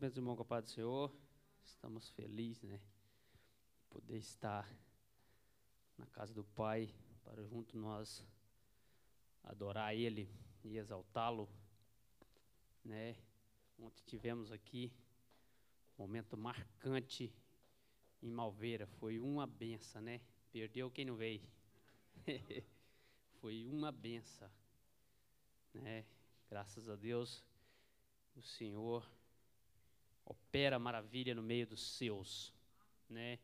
Cumprimentos, irmão, com a paz do Senhor. Estamos felizes, né? Poder estar na casa do Pai para junto nós adorar Ele e exaltá-lo, né? Ontem tivemos aqui um momento marcante em Malveira. Foi uma benção, né? Perdeu quem não veio. Foi uma benção, né? Graças a Deus, o Senhor opera maravilha no meio dos seus, né?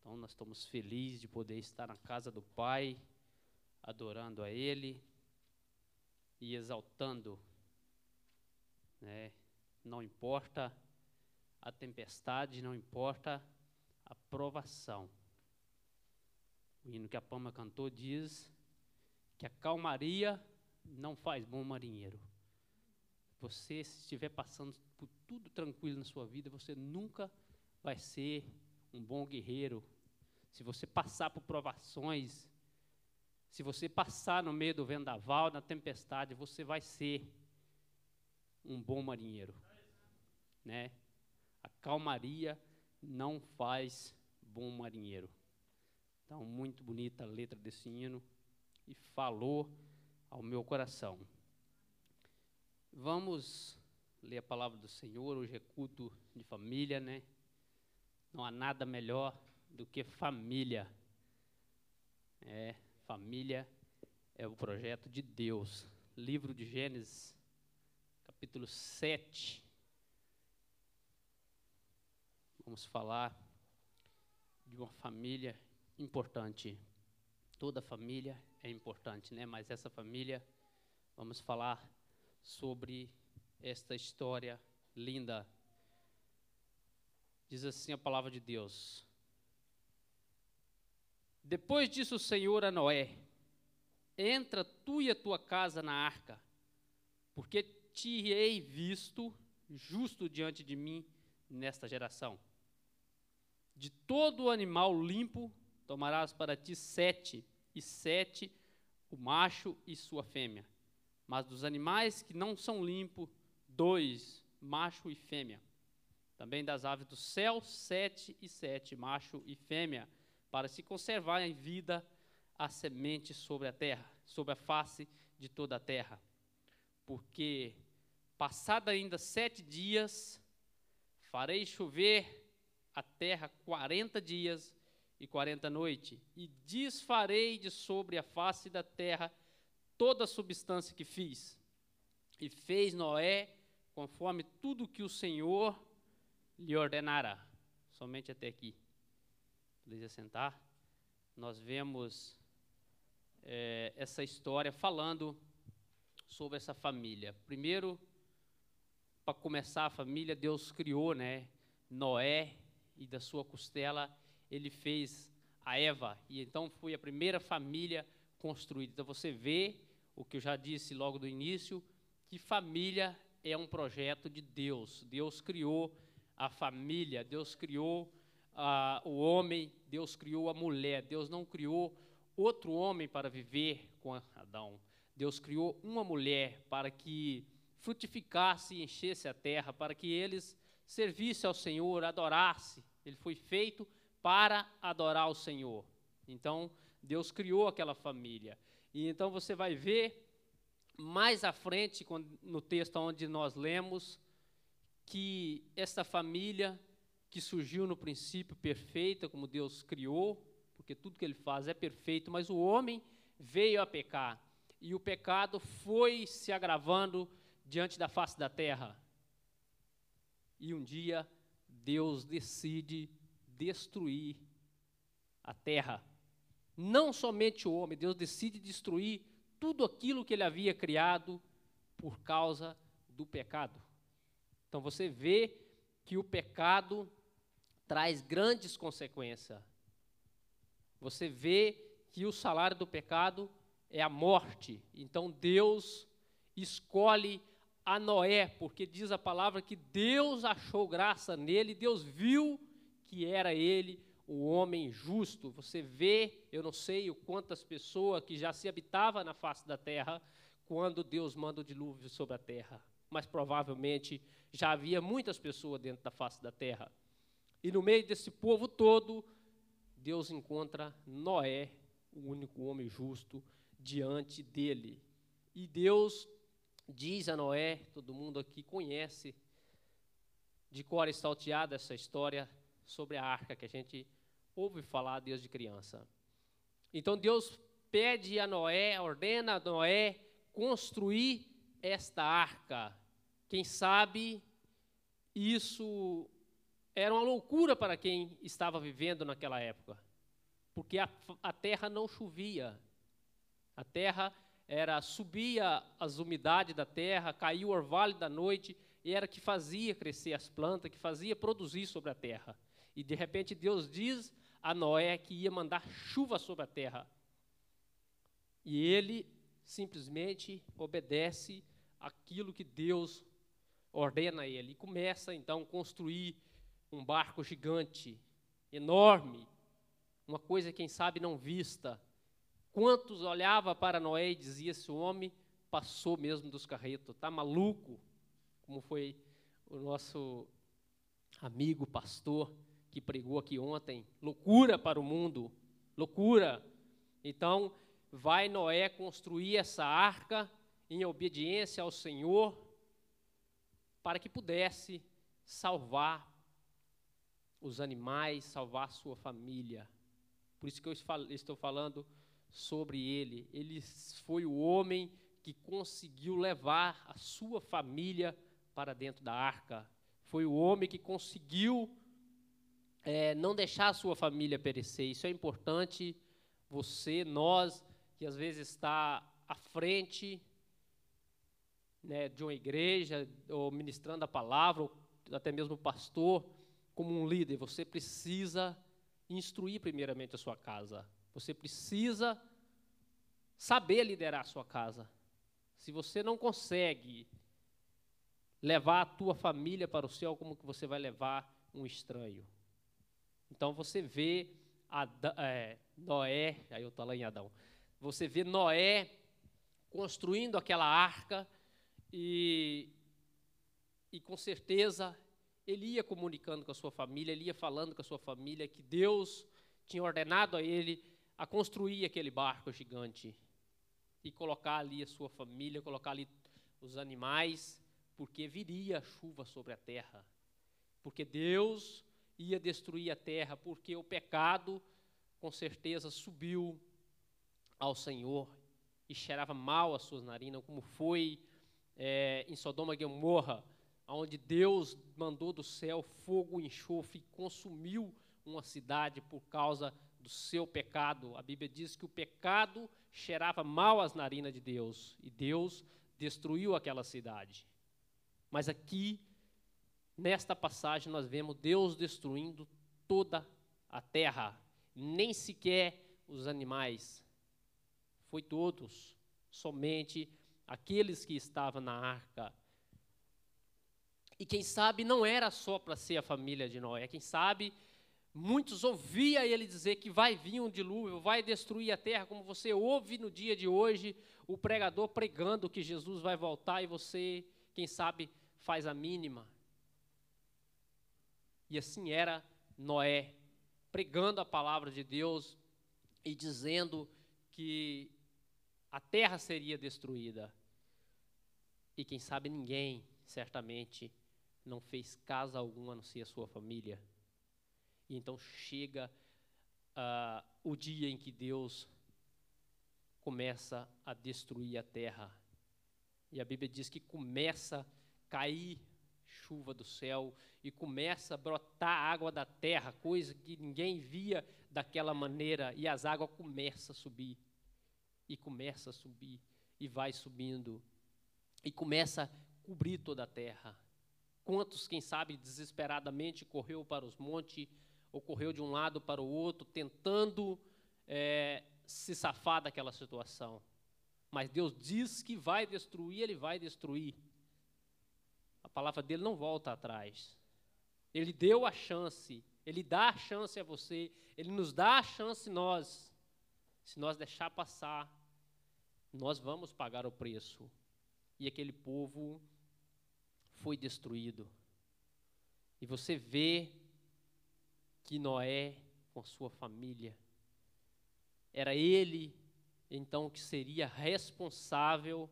Então nós estamos felizes de poder estar na casa do Pai, adorando a Ele e exaltando, né? Não importa a tempestade, não importa a provação. O hino que a Pama cantou diz que a calmaria não faz bom marinheiro. Você, se estiver passando por tudo tranquilo na sua vida, você nunca vai ser um bom guerreiro. Se você passar por provações, se você passar no meio do vendaval, na tempestade, você vai ser um bom marinheiro. Né? A calmaria não faz bom marinheiro. Então, muito bonita a letra desse hino e falou ao meu coração. Vamos ler a palavra do Senhor, hoje é culto de família, né? Não há nada melhor do que família. É, família é o projeto de Deus. Livro de Gênesis, capítulo 7. Vamos falar de uma família importante. Toda família é importante, né? Mas essa família, vamos falar sobre esta história linda. Diz assim a palavra de Deus. Depois disso, o Senhor a Noé: Entra tu e a tua casa na arca, porque te hei visto justo diante de mim nesta geração. De todo animal limpo tomarás para ti sete, e sete o macho e sua fêmea mas dos animais que não são limpos, dois, macho e fêmea. Também das aves do céu, sete e sete, macho e fêmea, para se conservar em vida a semente sobre a terra, sobre a face de toda a terra. Porque, passado ainda sete dias, farei chover a terra quarenta dias e quarenta noites, e desfarei de sobre a face da terra toda a substância que fiz. E fez Noé conforme tudo que o Senhor lhe ordenara. Somente até aqui. Poderia sentar. Nós vemos é, essa história falando sobre essa família. Primeiro, para começar a família, Deus criou, né, Noé e da sua costela ele fez a Eva e então foi a primeira família construída. Então você vê o que eu já disse logo do início, que família é um projeto de Deus. Deus criou a família, Deus criou uh, o homem, Deus criou a mulher. Deus não criou outro homem para viver com Adão. Deus criou uma mulher para que frutificasse e enchesse a terra, para que eles servissem ao Senhor, adorasse. Ele foi feito para adorar o Senhor. Então, Deus criou aquela família. E então você vai ver mais à frente, no texto onde nós lemos, que essa família que surgiu no princípio perfeita, como Deus criou, porque tudo que ele faz é perfeito, mas o homem veio a pecar. E o pecado foi se agravando diante da face da terra. E um dia Deus decide destruir a terra não somente o homem, Deus decide destruir tudo aquilo que ele havia criado por causa do pecado. Então você vê que o pecado traz grandes consequências. Você vê que o salário do pecado é a morte. Então Deus escolhe a Noé, porque diz a palavra que Deus achou graça nele, Deus viu que era ele o homem justo. Você vê, eu não sei o quantas pessoas que já se habitava na face da terra quando Deus manda o dilúvio sobre a terra. mas provavelmente já havia muitas pessoas dentro da face da terra. E no meio desse povo todo, Deus encontra Noé, o único homem justo, diante dele. E Deus diz a Noé, todo mundo aqui conhece de cor e salteada essa história sobre a arca que a gente ouve falar desde criança. Então Deus pede a Noé, ordena a Noé construir esta arca. Quem sabe isso era uma loucura para quem estava vivendo naquela época, porque a, a terra não chovia. A terra era subia as umidades da terra, caiu o orvalho da noite e era que fazia crescer as plantas, que fazia produzir sobre a terra. E de repente Deus diz a Noé que ia mandar chuva sobre a terra. E ele simplesmente obedece aquilo que Deus ordena a ele. E começa então a construir um barco gigante, enorme, uma coisa, quem sabe, não vista. Quantos olhava para Noé e dizia: Esse homem passou mesmo dos carretos, está maluco, como foi o nosso amigo pastor que pregou aqui ontem. Loucura para o mundo, loucura. Então, vai Noé construir essa arca em obediência ao Senhor, para que pudesse salvar os animais, salvar sua família. Por isso que eu estou falando sobre ele. Ele foi o homem que conseguiu levar a sua família para dentro da arca. Foi o homem que conseguiu é, não deixar a sua família perecer. Isso é importante. Você, nós, que às vezes está à frente né, de uma igreja, ou ministrando a palavra, ou até mesmo pastor, como um líder, você precisa instruir primeiramente a sua casa. Você precisa saber liderar a sua casa. Se você não consegue levar a tua família para o céu, como que você vai levar um estranho? Então você vê é, Noé, aí eu estou lá em Adão, você vê Noé construindo aquela arca e, e com certeza ele ia comunicando com a sua família, ele ia falando com a sua família que Deus tinha ordenado a ele a construir aquele barco gigante e colocar ali a sua família, colocar ali os animais, porque viria chuva sobre a terra. Porque Deus ia destruir a terra, porque o pecado com certeza subiu ao Senhor e cheirava mal as suas narinas, como foi é, em Sodoma e Gomorra, onde Deus mandou do céu fogo e enxofre e consumiu uma cidade por causa do seu pecado. A Bíblia diz que o pecado cheirava mal às narinas de Deus e Deus destruiu aquela cidade. Mas aqui, nesta passagem, nós vemos Deus destruindo toda a terra, nem sequer os animais. Foi todos, somente aqueles que estavam na arca e quem sabe não era só para ser a família de Noé, quem sabe muitos ouvia ele dizer que vai vir um dilúvio, vai destruir a terra, como você ouve no dia de hoje o pregador pregando que Jesus vai voltar e você, quem sabe, faz a mínima. E assim era Noé, pregando a palavra de Deus e dizendo que a terra seria destruída. E quem sabe ninguém, certamente, não fez casa alguma a não ser a sua família. E então chega uh, o dia em que Deus começa a destruir a terra. E a Bíblia diz que começa a cair chuva do céu e começa a brotar água da terra, coisa que ninguém via daquela maneira, e as águas começam a subir. E começa a subir e vai subindo e começa a cobrir toda a terra. Quantos, quem sabe, desesperadamente correu para os montes, ou correu de um lado para o outro, tentando é, se safar daquela situação. Mas Deus diz que vai destruir, Ele vai destruir. Palavra dele não volta atrás. Ele deu a chance, Ele dá a chance a você, Ele nos dá a chance nós. Se nós deixar passar, nós vamos pagar o preço. E aquele povo foi destruído. E você vê que Noé, com a sua família, era ele, então, que seria responsável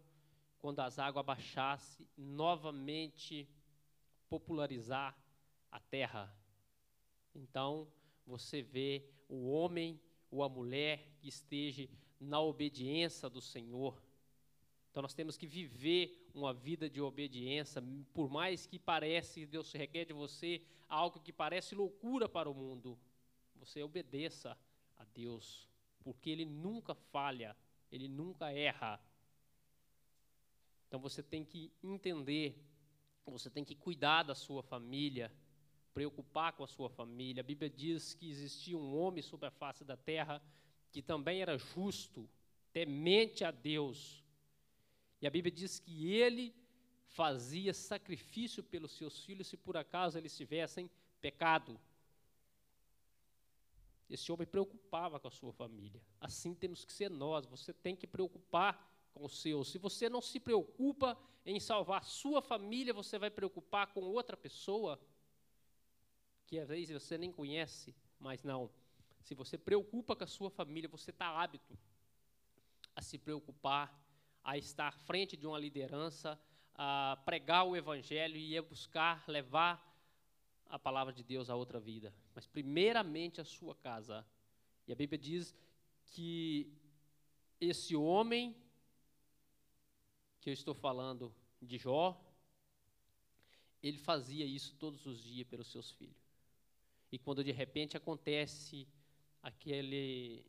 quando as águas baixassem, novamente popularizar a terra. Então, você vê o homem ou a mulher que esteja na obediência do Senhor. Então nós temos que viver uma vida de obediência, por mais que parece Deus requer de você algo que parece loucura para o mundo. Você obedeça a Deus, porque ele nunca falha, ele nunca erra. Então você tem que entender, você tem que cuidar da sua família, preocupar com a sua família. A Bíblia diz que existia um homem sobre a face da terra que também era justo, temente a Deus. E a Bíblia diz que ele fazia sacrifício pelos seus filhos se por acaso eles tivessem pecado. Esse homem preocupava com a sua família. Assim temos que ser nós. Você tem que preocupar com os seus. Se você não se preocupa em salvar sua família, você vai preocupar com outra pessoa que às vezes você nem conhece, mas não. Se você preocupa com a sua família, você está hábito a se preocupar, a estar à frente de uma liderança, a pregar o evangelho e a buscar levar a palavra de Deus a outra vida. Mas primeiramente a sua casa. E a Bíblia diz que esse homem que eu estou falando de Jó, ele fazia isso todos os dias pelos seus filhos. E quando de repente acontece aquele,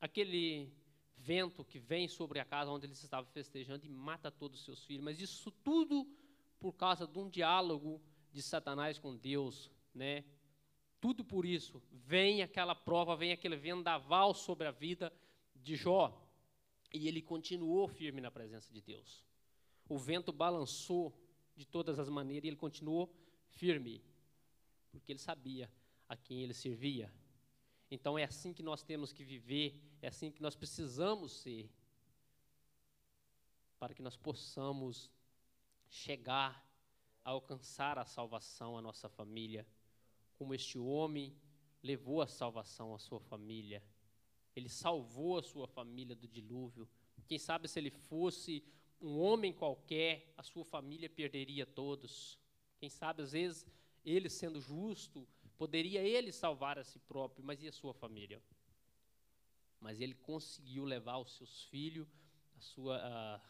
aquele vento que vem sobre a casa onde eles estavam festejando e mata todos os seus filhos. Mas isso tudo por causa de um diálogo de Satanás com Deus, né? Tudo por isso vem aquela prova, vem aquele vendaval sobre a vida de Jó. E ele continuou firme na presença de Deus. O vento balançou de todas as maneiras e ele continuou firme, porque ele sabia a quem ele servia. Então é assim que nós temos que viver, é assim que nós precisamos ser, para que nós possamos chegar a alcançar a salvação à nossa família, como este homem levou a salvação à sua família. Ele salvou a sua família do dilúvio. Quem sabe se ele fosse um homem qualquer, a sua família perderia todos. Quem sabe, às vezes, ele sendo justo, Poderia ele salvar a si próprio, mas e a sua família? Mas ele conseguiu levar os seus filhos, a sua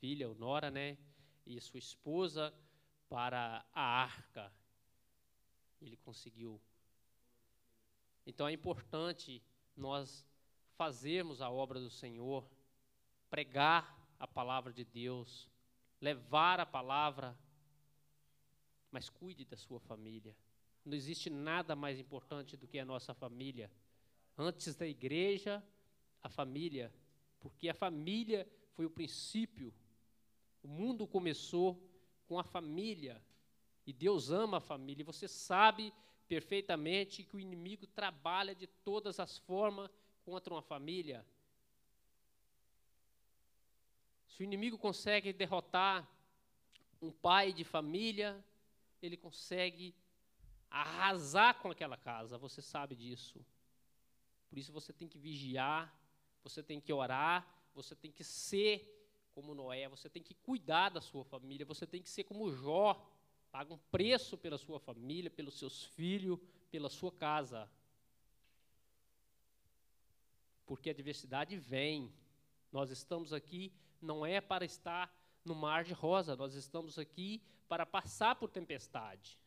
filha, o Nora, né, e sua esposa para a arca. Ele conseguiu. Então é importante nós fazermos a obra do Senhor, pregar a palavra de Deus, levar a palavra, mas cuide da sua família. Não existe nada mais importante do que a nossa família. Antes da igreja, a família, porque a família foi o princípio. O mundo começou com a família. E Deus ama a família. E você sabe perfeitamente que o inimigo trabalha de todas as formas contra uma família. Se o inimigo consegue derrotar um pai de família, ele consegue arrasar com aquela casa, você sabe disso. Por isso você tem que vigiar, você tem que orar, você tem que ser como Noé, você tem que cuidar da sua família, você tem que ser como Jó, paga um preço pela sua família, pelos seus filhos, pela sua casa. Porque a diversidade vem. Nós estamos aqui não é para estar no mar de rosa, nós estamos aqui para passar por tempestade.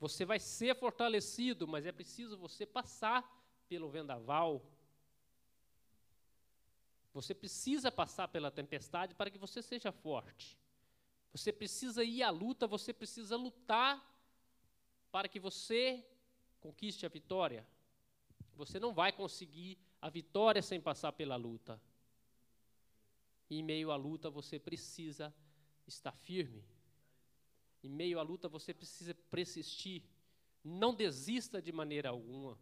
Você vai ser fortalecido, mas é preciso você passar pelo vendaval. Você precisa passar pela tempestade para que você seja forte. Você precisa ir à luta, você precisa lutar para que você conquiste a vitória. Você não vai conseguir a vitória sem passar pela luta. E em meio à luta você precisa estar firme. Em meio à luta você precisa persistir. Não desista de maneira alguma.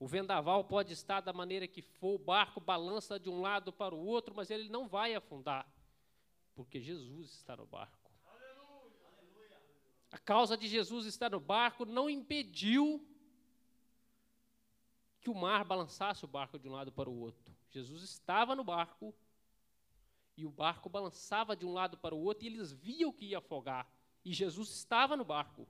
O vendaval pode estar da maneira que for, o barco balança de um lado para o outro, mas ele não vai afundar. Porque Jesus está no barco. A causa de Jesus estar no barco não impediu que o mar balançasse o barco de um lado para o outro. Jesus estava no barco e o barco balançava de um lado para o outro e eles viam que ia afogar. E Jesus estava no barco.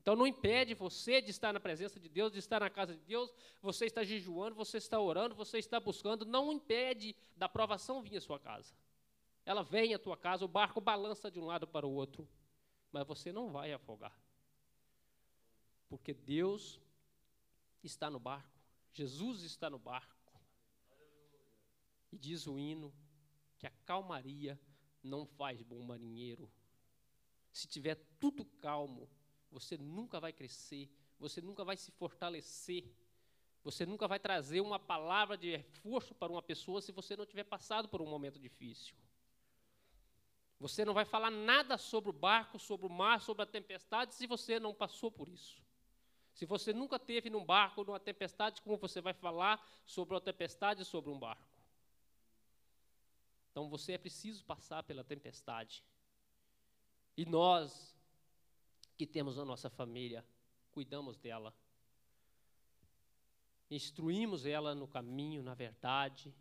Então não impede você de estar na presença de Deus, de estar na casa de Deus, você está jejuando, você está orando, você está buscando, não impede da provação vir à sua casa. Ela vem à tua casa, o barco balança de um lado para o outro, mas você não vai afogar. Porque Deus está no barco, Jesus está no barco. E diz o hino que a calmaria não faz bom marinheiro. Se tiver tudo calmo, você nunca vai crescer, você nunca vai se fortalecer, você nunca vai trazer uma palavra de reforço para uma pessoa se você não tiver passado por um momento difícil. Você não vai falar nada sobre o barco, sobre o mar, sobre a tempestade, se você não passou por isso. Se você nunca teve num barco, numa tempestade, como você vai falar sobre uma tempestade, sobre um barco? Então você é preciso passar pela tempestade. E nós, que temos na nossa família, cuidamos dela, instruímos ela no caminho, na verdade,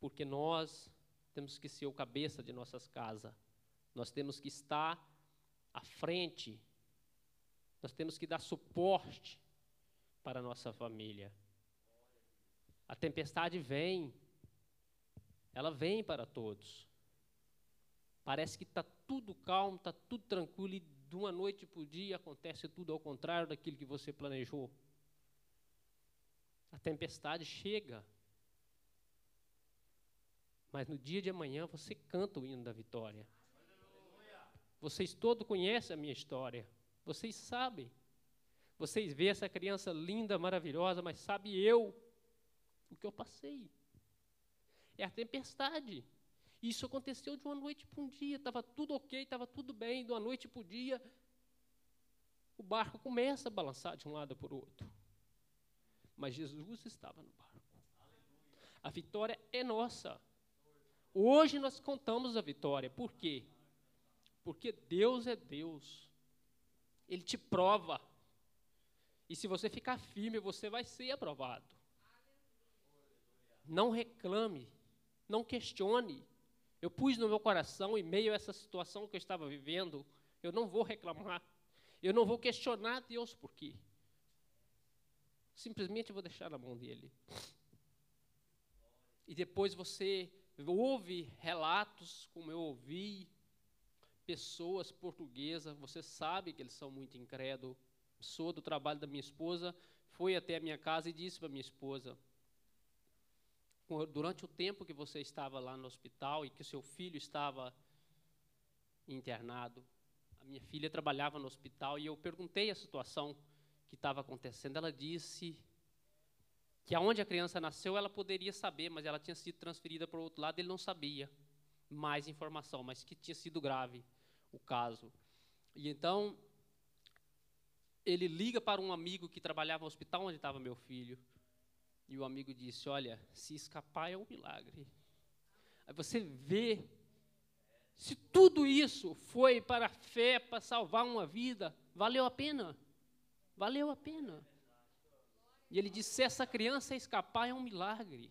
porque nós temos que ser o cabeça de nossas casas, nós temos que estar à frente, nós temos que dar suporte para a nossa família. A tempestade vem, ela vem para todos. Parece que está tudo calmo, está tudo tranquilo, e de uma noite para o dia acontece tudo ao contrário daquilo que você planejou. A tempestade chega. Mas no dia de amanhã você canta o hino da vitória. Vocês todos conhecem a minha história. Vocês sabem. Vocês veem essa criança linda, maravilhosa, mas sabe eu o que eu passei. É a tempestade. Isso aconteceu de uma noite para um dia, estava tudo ok, estava tudo bem, de uma noite para o dia, o barco começa a balançar de um lado para o outro. Mas Jesus estava no barco. A vitória é nossa. Hoje nós contamos a vitória. Por quê? Porque Deus é Deus. Ele te prova. E se você ficar firme, você vai ser aprovado. Não reclame, não questione. Eu pus no meu coração, em meio a essa situação que eu estava vivendo, eu não vou reclamar, eu não vou questionar Deus por quê. Simplesmente vou deixar na mão dele. E depois você ouve relatos, como eu ouvi, pessoas portuguesas, você sabe que eles são muito incrédulos. Sou do trabalho da minha esposa, foi até a minha casa e disse para minha esposa: durante o tempo que você estava lá no hospital e que seu filho estava internado, a minha filha trabalhava no hospital e eu perguntei a situação que estava acontecendo. Ela disse que aonde a criança nasceu ela poderia saber, mas ela tinha sido transferida para o outro lado, ele não sabia mais informação, mas que tinha sido grave o caso. E então ele liga para um amigo que trabalhava no hospital onde estava meu filho e o amigo disse: Olha, se escapar é um milagre. Aí você vê, se tudo isso foi para a fé, para salvar uma vida, valeu a pena. Valeu a pena. E ele disse: se essa criança escapar é um milagre.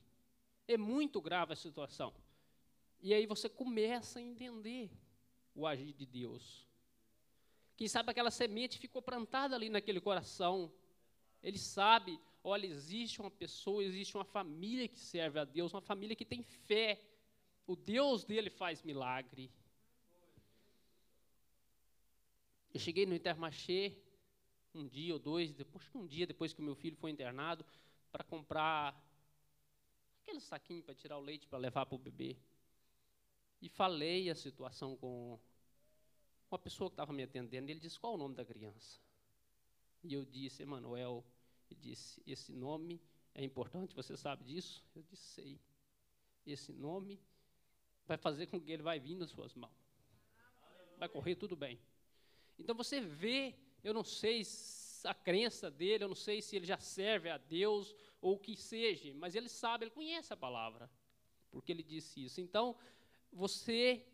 É muito grave a situação. E aí você começa a entender o agir de Deus. Quem sabe aquela semente ficou plantada ali naquele coração. Ele sabe olha, existe uma pessoa, existe uma família que serve a Deus, uma família que tem fé. O Deus dele faz milagre. Eu cheguei no Intermarché um dia ou dois, depois um dia depois que o meu filho foi internado, para comprar aquele saquinho para tirar o leite para levar para o bebê. E falei a situação com uma pessoa que estava me atendendo. Ele disse: Qual o nome da criança? E eu disse: Emanuel e disse: Esse nome é importante, você sabe disso? Eu disse: Sei. Esse nome vai fazer com que ele vai vir nas suas mãos. Vai correr tudo bem. Então você vê, eu não sei a crença dele, eu não sei se ele já serve a Deus ou o que seja, mas ele sabe, ele conhece a palavra, porque ele disse isso. Então, você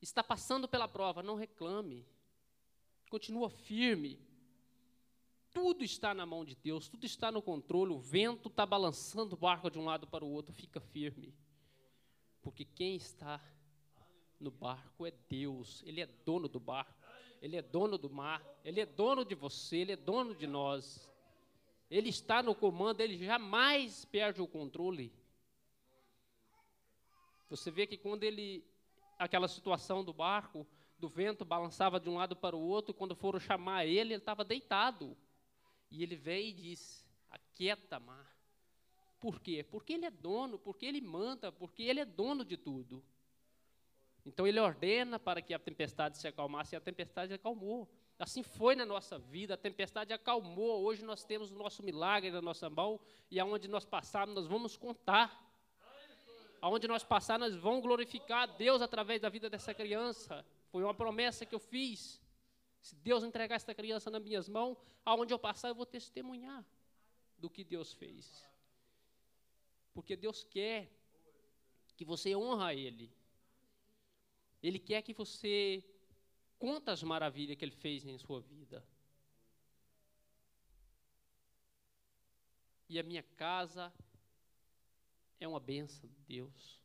está passando pela prova, não reclame. Continua firme. Tudo está na mão de Deus, tudo está no controle. O vento está balançando o barco de um lado para o outro. Fica firme. Porque quem está no barco é Deus. Ele é dono do barco. Ele é dono do mar. Ele é dono de você. Ele é dono de nós. Ele está no comando. Ele jamais perde o controle. Você vê que quando ele. Aquela situação do barco, do vento balançava de um lado para o outro, quando foram chamar ele, ele estava deitado. E ele vem e diz: Aquieta, mar. Por quê? Porque ele é dono, porque ele manda, porque ele é dono de tudo. Então ele ordena para que a tempestade se acalmasse e a tempestade acalmou. Assim foi na nossa vida, a tempestade acalmou. Hoje nós temos o nosso milagre na nossa mão e aonde nós passarmos nós vamos contar. Aonde nós passarmos nós vamos glorificar a Deus através da vida dessa criança. Foi uma promessa que eu fiz. Se Deus entregar esta criança nas minhas mãos, aonde eu passar eu vou testemunhar do que Deus fez. Porque Deus quer que você honra Ele. Ele quer que você conta as maravilhas que Ele fez em sua vida. E a minha casa é uma benção de Deus.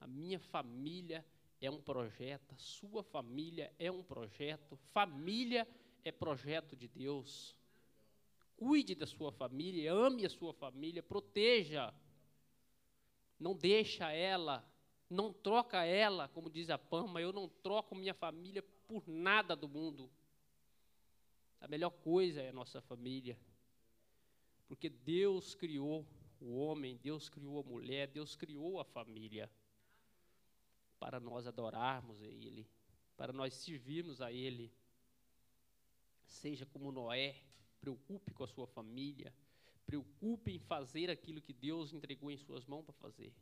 A minha família é um projeto, a sua família é um projeto, família é projeto de Deus. Cuide da sua família, ame a sua família, proteja. Não deixa ela não troca ela, como diz a Pama, eu não troco minha família por nada do mundo. A melhor coisa é a nossa família. Porque Deus criou o homem, Deus criou a mulher, Deus criou a família para nós adorarmos a Ele, para nós servirmos a Ele. Seja como Noé, preocupe com a sua família, preocupe em fazer aquilo que Deus entregou em suas mãos para fazer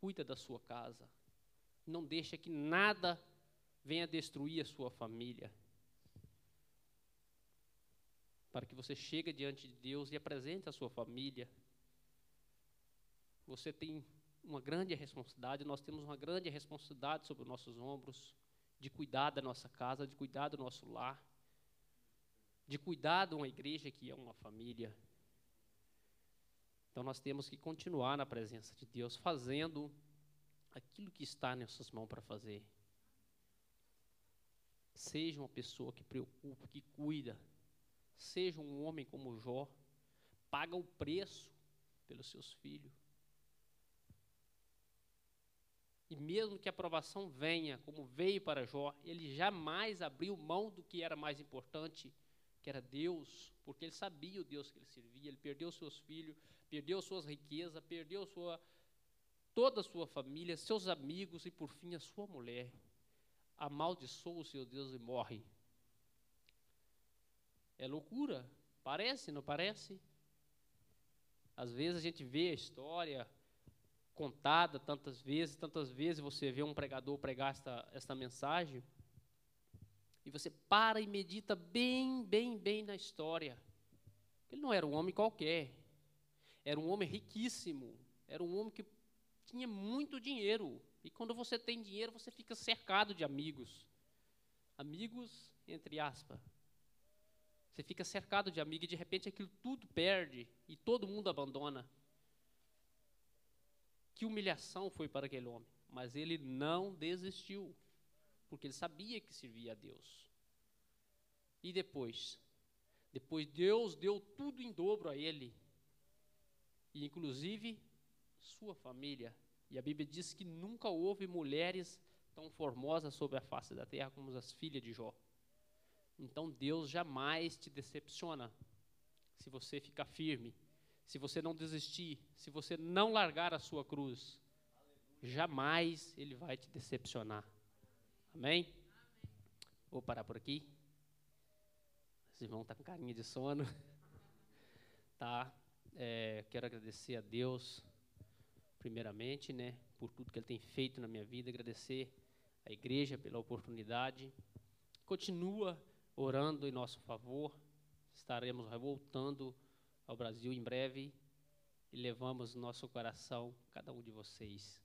cuida da sua casa. Não deixa que nada venha destruir a sua família. Para que você chegue diante de Deus e apresente a sua família. Você tem uma grande responsabilidade, nós temos uma grande responsabilidade sobre os nossos ombros de cuidar da nossa casa, de cuidar do nosso lar, de cuidar de uma igreja que é uma família. Então nós temos que continuar na presença de Deus, fazendo aquilo que está em nossas mãos para fazer. Seja uma pessoa que preocupa, que cuida. Seja um homem como Jó, paga o preço pelos seus filhos. E mesmo que a aprovação venha, como veio para Jó, ele jamais abriu mão do que era mais importante, que era Deus, porque ele sabia o Deus que ele servia. Ele perdeu seus filhos, perdeu suas riquezas, perdeu sua, toda a sua família, seus amigos e, por fim, a sua mulher. Amaldiçoa o seu Deus e morre. É loucura. Parece, não parece? Às vezes a gente vê a história contada tantas vezes, tantas vezes você vê um pregador pregar esta, esta mensagem, e você para e medita bem, bem, bem na história. Ele não era um homem qualquer, era um homem riquíssimo, era um homem que tinha muito dinheiro. E quando você tem dinheiro, você fica cercado de amigos. Amigos, entre aspas. Você fica cercado de amigos e de repente aquilo tudo perde e todo mundo abandona. Que humilhação foi para aquele homem. Mas ele não desistiu, porque ele sabia que servia a Deus. E depois? Depois Deus deu tudo em dobro a ele e inclusive sua família. E a Bíblia diz que nunca houve mulheres tão formosas sobre a face da terra como as filhas de Jó. Então Deus jamais te decepciona se você ficar firme, se você não desistir, se você não largar a sua cruz. Jamais ele vai te decepcionar. Amém? Vou parar por aqui. Os irmãos estão tá com carinha de sono. Tá? É, quero agradecer a Deus, primeiramente, né, por tudo que Ele tem feito na minha vida, agradecer a igreja pela oportunidade. Continua orando em nosso favor. Estaremos voltando ao Brasil em breve e levamos no nosso coração cada um de vocês.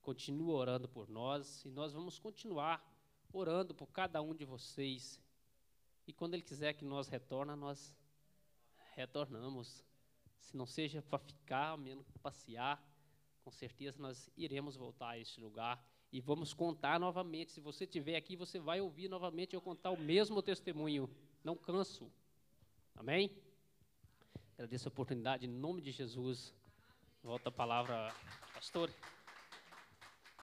continua orando por nós e nós vamos continuar orando por cada um de vocês. E quando Ele quiser que nós retorna, nós retornamos. Se não seja para ficar, menos para passear, com certeza nós iremos voltar a este lugar e vamos contar novamente. Se você estiver aqui, você vai ouvir novamente eu contar o mesmo testemunho. Não canso. Amém? Agradeço a oportunidade em nome de Jesus. Volta a palavra, pastor.